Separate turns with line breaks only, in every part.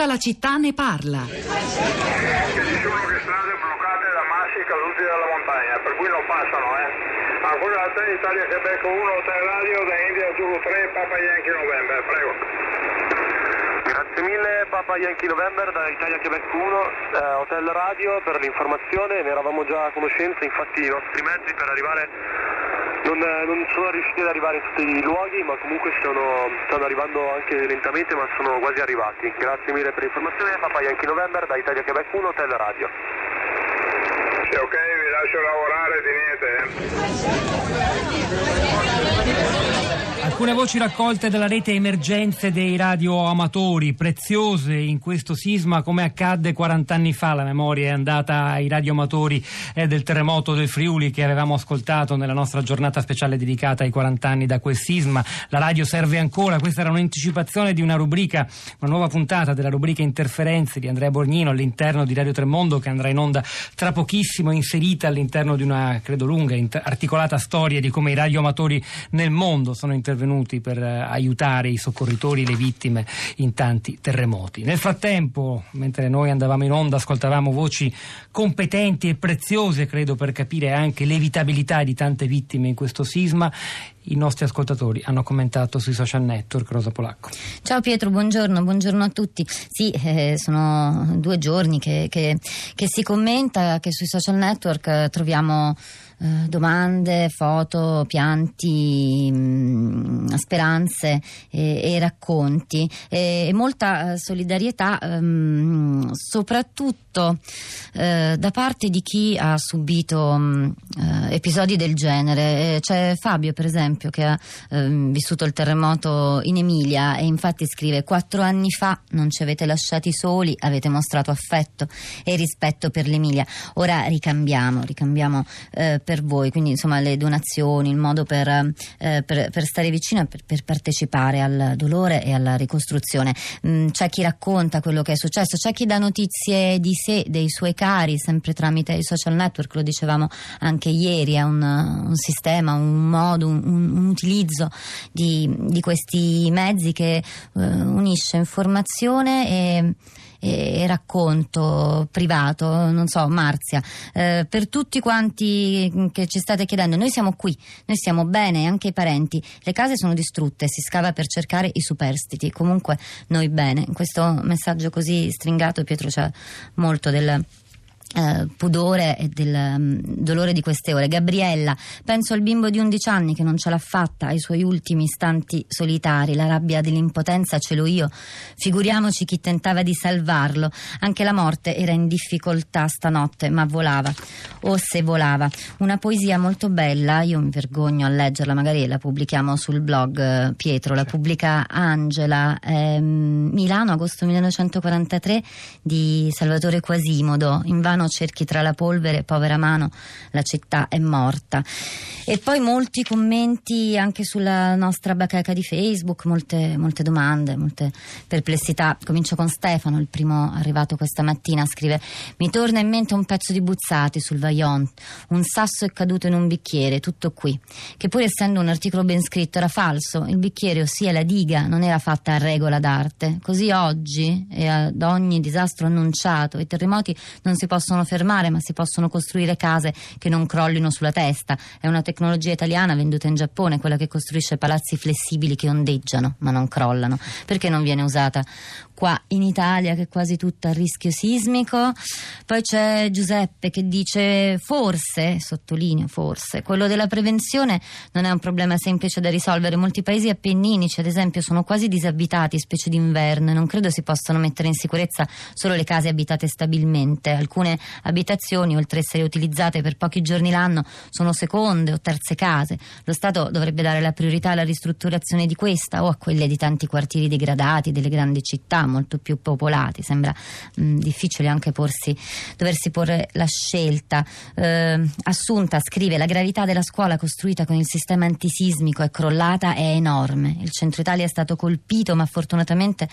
Tutta la città ne parla.
Che ci sono le strade bloccate da massi caduti dalla montagna, per cui non passano, eh. Ancora a te, Italia Quebec 1, Hotel Radio, da India Zulu 3, Papa Yankee November, prego.
Grazie mille Papa Yankee November da Italia Quebec 1, eh, Hotel Radio per l'informazione, ne eravamo già a conoscenza, infatti i nostri mezzi per arrivare non, eh, non sono riusciti ad arrivare in tutti i luoghi, ma comunque stanno, stanno arrivando anche lentamente, ma sono quasi arrivati. Grazie mille per l'informazione, Papa Yankee November da Italia Quebec 1, Hotel Radio.
Sì, ok, vi lascio lavorare eh.
Alcune voci raccolte dalla rete emergenze dei radioamatori, preziose in questo sisma come accadde 40 anni fa. La memoria è andata ai radioamatori eh, del terremoto del Friuli che avevamo ascoltato nella nostra giornata speciale dedicata ai 40 anni da quel sisma. La radio serve ancora, questa era un'anticipazione di una rubrica, una nuova puntata della rubrica Interferenze di Andrea Borgnino all'interno di Radio Tremondo che andrà in onda tra pochissimo, inserita all'interno di una, credo lunga, articolata storia di come i radioamatori nel mondo sono intervenuti intervenuti per eh, aiutare i soccorritori le vittime in tanti terremoti. Nel frattempo, mentre noi andavamo in onda, ascoltavamo voci competenti e preziose, credo, per capire anche l'evitabilità di tante vittime in questo sisma. I nostri ascoltatori hanno commentato sui social network. Rosa Polacco.
Ciao Pietro, buongiorno, buongiorno a tutti. Sì, eh, sono due giorni che, che, che si commenta, che sui social network eh, troviamo eh, domande, foto, pianti, mh, mm, speranze e, e racconti e, e molta eh, solidarietà mh, mm, soprattutto eh, da parte di chi ha subito mh, mm, episodi del genere. C'è Fabio per esempio che ha ehm, vissuto il terremoto in Emilia e infatti scrive quattro anni fa non ci avete lasciati soli, avete mostrato affetto e rispetto per l'Emilia. Ora ricambiamo, ricambiamo eh, per voi, quindi insomma le donazioni, il modo per, eh, per, per stare vicino e per, per, partecipare al dolore e alla ricostruzione. Mm, c'è chi racconta quello che è successo, c'è chi dà notizie di sé, dei suoi cari, sempre tramite i social network, lo dicevamo anche ieri, è un, un sistema, un modo, un, un utilizzo di, di, questi mezzi che eh, unisce informazione e e racconto privato, non so, Marzia, eh, per tutti quanti che ci state chiedendo, noi siamo qui, noi stiamo bene, anche i parenti, le case sono distrutte, si scava per cercare i superstiti, comunque noi bene. In questo messaggio così stringato Pietro c'è molto del eh, pudore e del um, dolore di queste ore. Gabriella, penso al bimbo di 11 anni che non ce l'ha fatta ai suoi ultimi istanti solitari, la rabbia dell'impotenza ce l'ho io, figuriamoci chi tentava di salvarlo, anche la morte era in difficoltà stanotte, ma volava, o se volava. Una poesia molto bella, io mi vergogno a leggerla, magari la pubblichiamo sul blog eh, Pietro, la pubblica Angela, ehm, Milano, agosto 1943 di Salvatore Quasimodo, in vano cerchi tra la polvere, povera mano, la città è morta. E poi molti commenti anche sulla nostra bacheca di Facebook, molte, molte domande, molte perplessità. Comincio con Stefano, il primo arrivato questa mattina, scrive mi torna in mente un pezzo di Buzzati sul Vaillant, un sasso è caduto in un bicchiere, tutto qui, che pur essendo un articolo ben scritto era falso, il bicchiere, ossia la diga, non era fatta a regola d'arte. Così oggi e ad ogni disastro annunciato i terremoti non si possono possono fermare, ma si possono costruire case che non crollino sulla testa. È una tecnologia italiana venduta in Giappone, quella che costruisce palazzi flessibili che ondeggiano ma non crollano. Perché non viene usata qua in Italia che è quasi tutta a rischio sismico. Poi c'è Giuseppe che dice forse, sottolineo forse, quello della prevenzione non è un problema semplice da risolvere. Molti paesi appenninici, ad esempio, sono quasi disabitati, specie d'inverno, e non credo si possano mettere in sicurezza solo le case abitate stabilmente. Alcune abitazioni, oltre a essere utilizzate per pochi giorni l'anno, sono seconde o terze case. Lo Stato dovrebbe dare la priorità alla ristrutturazione di questa o a quelle di tanti quartieri degradati delle grandi città molto più popolati. Sembra mh, difficile anche porsi, doversi porre la scelta. Eh, Assunta scrive: La gravità della scuola costruita con il sistema antisismico è crollata, è enorme. Il centro Italia è stato colpito, ma fortunatamente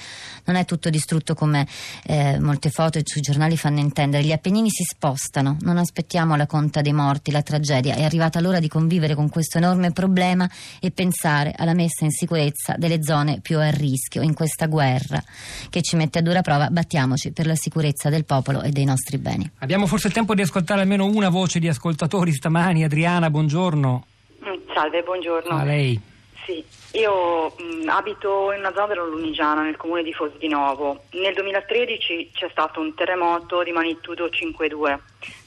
non è tutto distrutto come eh, molte foto sui giornali fanno intendere. Gli Appennini si spostano, non aspettiamo la conta dei morti, la tragedia. È arrivata l'ora di convivere con questo enorme problema e pensare alla messa in sicurezza delle zone più a rischio in questa guerra che ci mette a dura prova, battiamoci per la sicurezza del popolo e dei nostri beni.
Abbiamo forse il tempo di ascoltare almeno una voce di ascoltatori stamani. Adriana, buongiorno.
Salve, buongiorno.
A lei.
Sì, io mh, mm, abito in una zona della Lunigiana, nel comune di Fosdinovo. Nel 2013 c'è stato un terremoto di magnitudo 5,2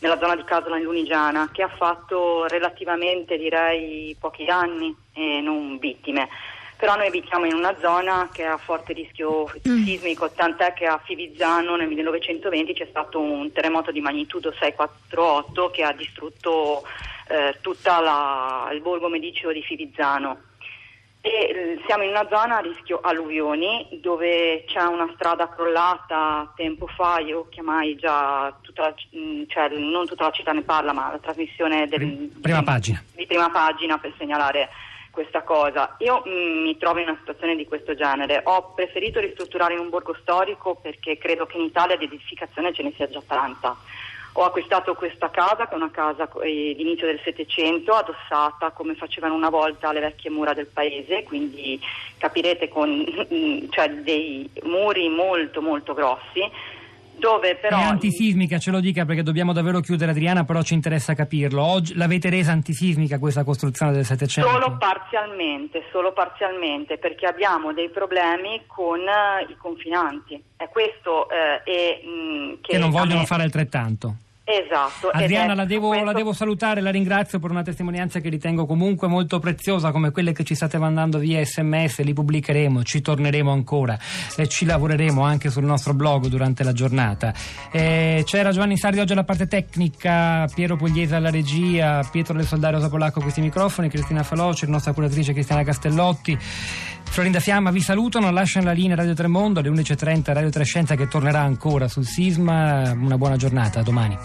nella zona di Casola in Lunigiana che ha fatto relativamente, direi, pochi danni e non vittime. Però noi abitiamo in una zona che ha forte rischio mm. sismico, tant'è che a Fivizzano nel 1920 c'è stato un terremoto di magnitudo 6,48 che ha distrutto eh, tutto il borgo mediceo di Fivizzano e eh, siamo in una zona a rischio alluvioni dove c'è una strada crollata tempo fa, io chiamai già tutta la, mm, cioè non tutta la città ne parla ma la trasmissione del,
prima di,
di, prima pagina per segnalare questa cosa. Io mh, mm, mi trovo in una situazione di questo genere, ho preferito ristrutturare in un borgo storico perché credo che in Italia di edificazione ce ne sia già tanta ho acquistato questa casa, che è una casa eh, d'inizio del Settecento, addossata come facevano una volta alle vecchie mura del paese, quindi capirete con cioè, dei muri molto molto grossi. Dove però...
È antisismica, ce lo dica perché dobbiamo davvero chiudere Adriana, però ci interessa capirlo. Oggi l'avete resa antisismica questa costruzione del Settecento?
Solo parzialmente, solo parzialmente, perché abbiamo dei problemi con uh, i confinanti. È questo uh, e,
mh, che, che non vogliono me... fare altrettanto.
Esatto.
Adriana, la devo, questo... la devo, salutare, la ringrazio per una testimonianza che ritengo comunque molto preziosa, come quelle che ci state mandando via sms, li pubblicheremo, ci torneremo ancora e ci lavoreremo anche sul nostro blog durante la giornata. Eh, c'era Giovanni Sardi oggi alla parte tecnica, Piero Pugliese alla regia, Pietro del Soldario Zapolacco a questi microfoni, Cristina Faloci, la nostra curatrice Cristiana Castellotti. Florinda Fiamma vi salutano, lasciano la linea Radio Tremondo alle 11.30 Radio Trescenza che tornerà ancora sul sisma. Una buona giornata, a domani.